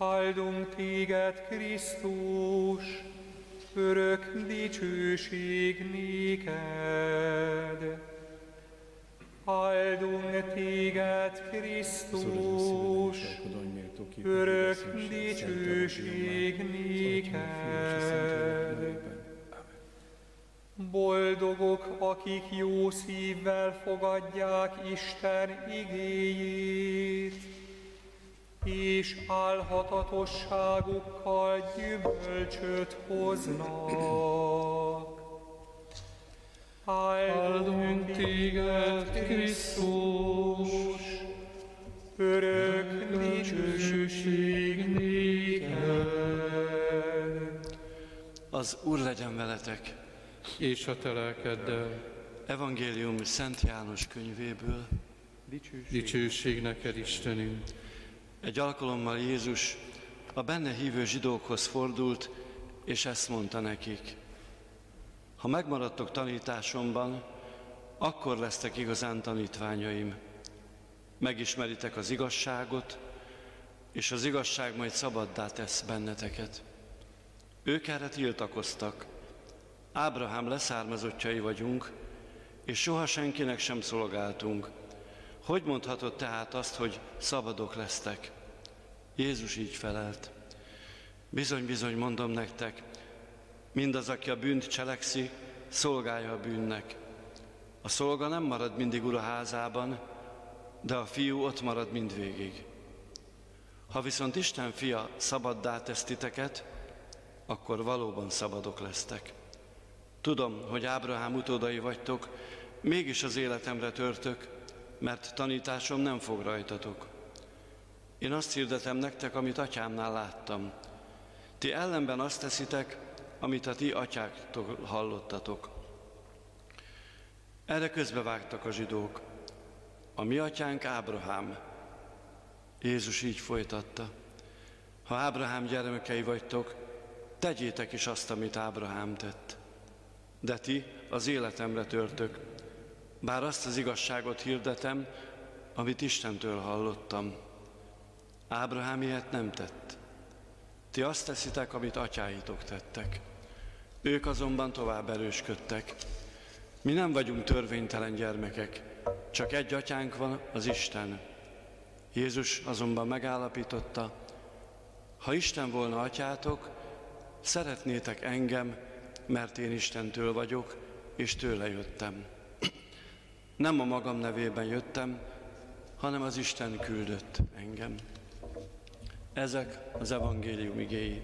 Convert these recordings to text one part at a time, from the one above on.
Áldunk téged, Krisztus, örök dicsőség néked. Áldunk téged, Krisztus, örök dicsőség néked. Boldogok, akik jó szívvel fogadják Isten igéjét, és álhatatosságukkal gyümölcsöt hoznak. Áldunk téged, Krisztus, örök dicsőség néked. Az Úr legyen veletek! És a te lelkeddel. Evangélium Szent János könyvéből. Dicsőség, Dicsőség neked, Istenünk! Egy alkalommal Jézus a benne hívő zsidókhoz fordult, és ezt mondta nekik. Ha megmaradtok tanításomban, akkor lesztek igazán tanítványaim. Megismeritek az igazságot, és az igazság majd szabaddá tesz benneteket. Ők erre tiltakoztak. Ábrahám leszármazottjai vagyunk, és soha senkinek sem szolgáltunk. Hogy mondhatod tehát azt, hogy szabadok lesztek? Jézus így felelt. Bizony, bizony, mondom nektek, Mindaz, aki a bűnt cselekszi, szolgálja a bűnnek. A szolga nem marad mindig ura házában, de a fiú ott marad mindvégig. Ha viszont Isten fia szabaddá tesz titeket, akkor valóban szabadok lesztek. Tudom, hogy Ábrahám utódai vagytok, mégis az életemre törtök, mert tanításom nem fog rajtatok. Én azt hirdetem nektek, amit atyámnál láttam. Ti ellenben azt teszitek, amit a ti atyáktól hallottatok. Erre közbevágtak a zsidók. A mi atyánk Ábrahám. Jézus így folytatta. Ha Ábrahám gyermekei vagytok, tegyétek is azt, amit Ábrahám tett. De ti az életemre törtök, bár azt az igazságot hirdetem, amit Istentől hallottam. Ábrahám ilyet nem tett. Ti azt teszitek, amit atyáitok tettek. Ők azonban tovább erősködtek. Mi nem vagyunk törvénytelen gyermekek, csak egy atyánk van, az Isten. Jézus azonban megállapította, ha Isten volna atyátok, szeretnétek engem, mert én Istentől vagyok, és tőle jöttem. Nem a magam nevében jöttem, hanem az Isten küldött engem. Ezek az evangélium igéi.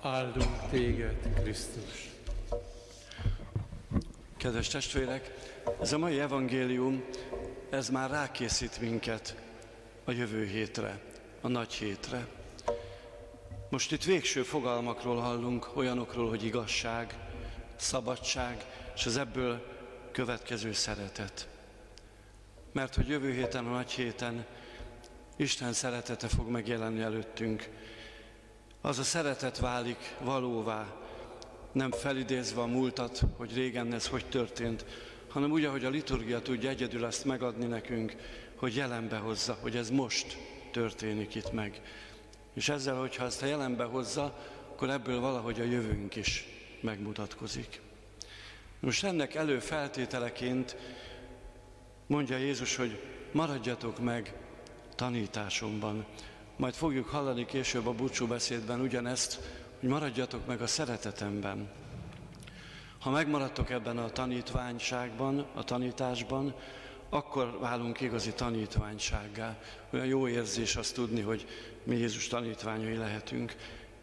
Áldunk téged, Krisztus! Kedves testvérek, ez a mai evangélium, ez már rákészít minket a jövő hétre, a nagy hétre. Most itt végső fogalmakról hallunk, olyanokról, hogy igazság, szabadság, és az ebből következő szeretet. Mert hogy jövő héten, a nagy héten Isten szeretete fog megjelenni előttünk. Az a szeretet válik valóvá, nem felidézve a múltat, hogy régen ez hogy történt, hanem úgy, ahogy a liturgia tudja egyedül azt megadni nekünk, hogy jelenbe hozza, hogy ez most történik itt meg. És ezzel, hogyha ezt a jelenbe hozza, akkor ebből valahogy a jövőnk is megmutatkozik. Most ennek előfeltételeként mondja Jézus, hogy maradjatok meg tanításomban. Majd fogjuk hallani később a búcsú beszédben ugyanezt, hogy maradjatok meg a szeretetemben. Ha megmaradtok ebben a tanítványságban, a tanításban, akkor válunk igazi tanítványsággá. Olyan jó érzés azt tudni, hogy mi Jézus tanítványai lehetünk.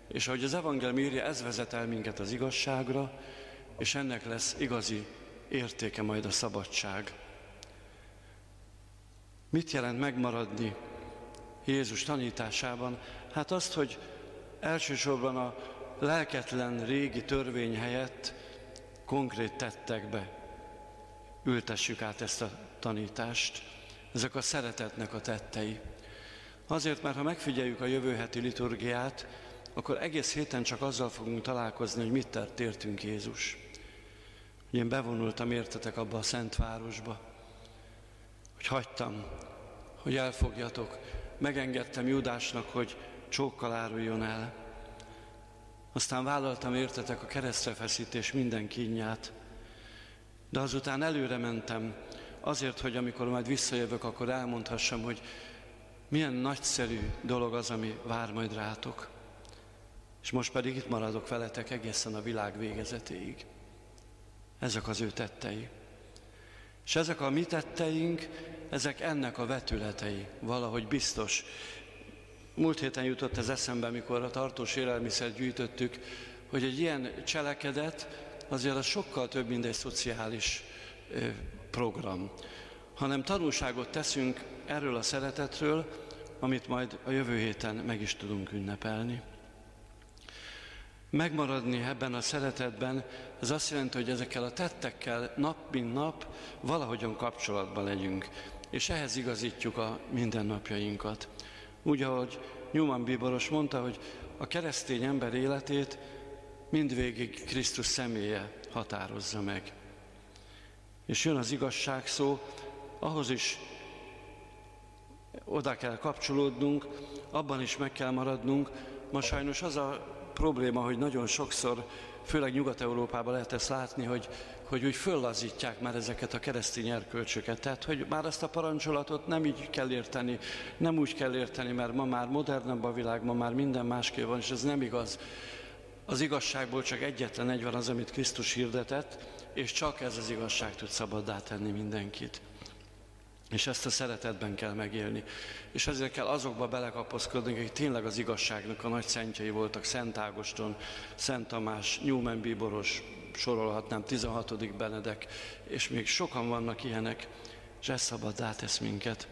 És ahogy az evangélium írja, ez vezet el minket az igazságra, és ennek lesz igazi értéke majd a szabadság. Mit jelent megmaradni Jézus tanításában? Hát azt, hogy elsősorban a lelketlen régi törvény helyett konkrét tettekbe ültessük át ezt a tanítást. Ezek a szeretetnek a tettei. Azért, mert ha megfigyeljük a jövő heti liturgiát, akkor egész héten csak azzal fogunk találkozni, hogy mit tett értünk Jézus. Hogy én bevonultam értetek abba a szent városba, hogy hagytam, hogy elfogjatok. Megengedtem Judásnak, hogy csókkal áruljon el. Aztán vállaltam értetek a keresztrefeszítés minden kínját, de azután előre mentem, azért, hogy amikor majd visszajövök, akkor elmondhassam, hogy milyen nagyszerű dolog az, ami vár majd rátok. És most pedig itt maradok veletek egészen a világ végezetéig. Ezek az ő tettei. És ezek a mi tetteink, ezek ennek a vetületei, valahogy biztos. Múlt héten jutott ez eszembe, mikor a tartós élelmiszert gyűjtöttük, hogy egy ilyen cselekedet azért az sokkal több, mint egy szociális program, hanem tanulságot teszünk erről a szeretetről, amit majd a jövő héten meg is tudunk ünnepelni. Megmaradni ebben a szeretetben, ez azt jelenti, hogy ezekkel a tettekkel nap mint nap valahogyan kapcsolatban legyünk, és ehhez igazítjuk a mindennapjainkat. Úgy, ahogy Newman Bíboros mondta, hogy a keresztény ember életét mindvégig Krisztus személye határozza meg. És jön az igazság szó, ahhoz is oda kell kapcsolódnunk, abban is meg kell maradnunk. Ma sajnos az a probléma, hogy nagyon sokszor, főleg Nyugat-Európában lehet ezt látni, hogy, hogy úgy föllazítják már ezeket a keresztény erkölcsöket. Tehát, hogy már ezt a parancsolatot nem így kell érteni, nem úgy kell érteni, mert ma már modernebb a világ, ma már minden másképp van, és ez nem igaz. Az igazságból csak egyetlen egy van az, amit Krisztus hirdetett, és csak ez az igazság tud szabaddá tenni mindenkit. És ezt a szeretetben kell megélni. És ezért kell azokba belekapaszkodni, akik tényleg az igazságnak a nagy szentjei voltak, Szent Ágoston, Szent Tamás, Newman Bíboros, sorolhatnám, 16. Benedek, és még sokan vannak ilyenek, és ez szabaddá tesz minket.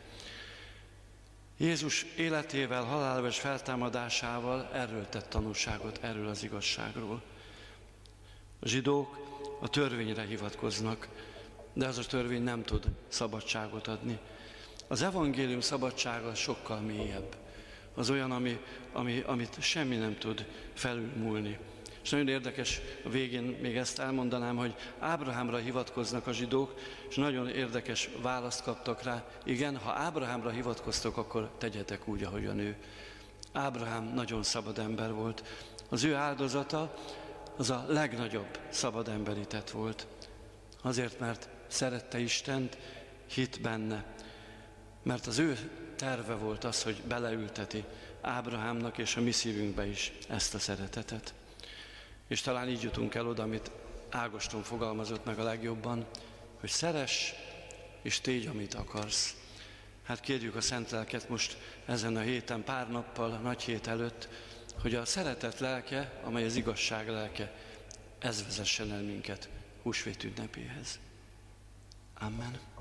Jézus életével, halálával és feltámadásával erről tett tanulságot, erről az igazságról. A zsidók a törvényre hivatkoznak, de az a törvény nem tud szabadságot adni. Az evangélium szabadsága sokkal mélyebb. Az olyan, ami, ami, amit semmi nem tud felülmúlni. És nagyon érdekes, a végén még ezt elmondanám, hogy Ábrahámra hivatkoznak a zsidók, és nagyon érdekes választ kaptak rá. Igen, ha Ábrahámra hivatkoztok, akkor tegyetek úgy, ahogy a nő. Ábrahám nagyon szabad ember volt. Az ő áldozata az a legnagyobb szabad emberi tett volt. Azért, mert szerette Istent, hit benne. Mert az ő terve volt az, hogy beleülteti Ábrahámnak és a mi szívünkbe is ezt a szeretetet. És talán így jutunk el oda, amit Ágoston fogalmazott meg a legjobban, hogy szeres, és tégy, amit akarsz. Hát kérjük a Szent Lelket most ezen a héten, pár nappal, a nagy hét előtt, hogy a szeretet lelke, amely az igazság lelke, ez vezessen el minket húsvét ünnepéhez. Amen.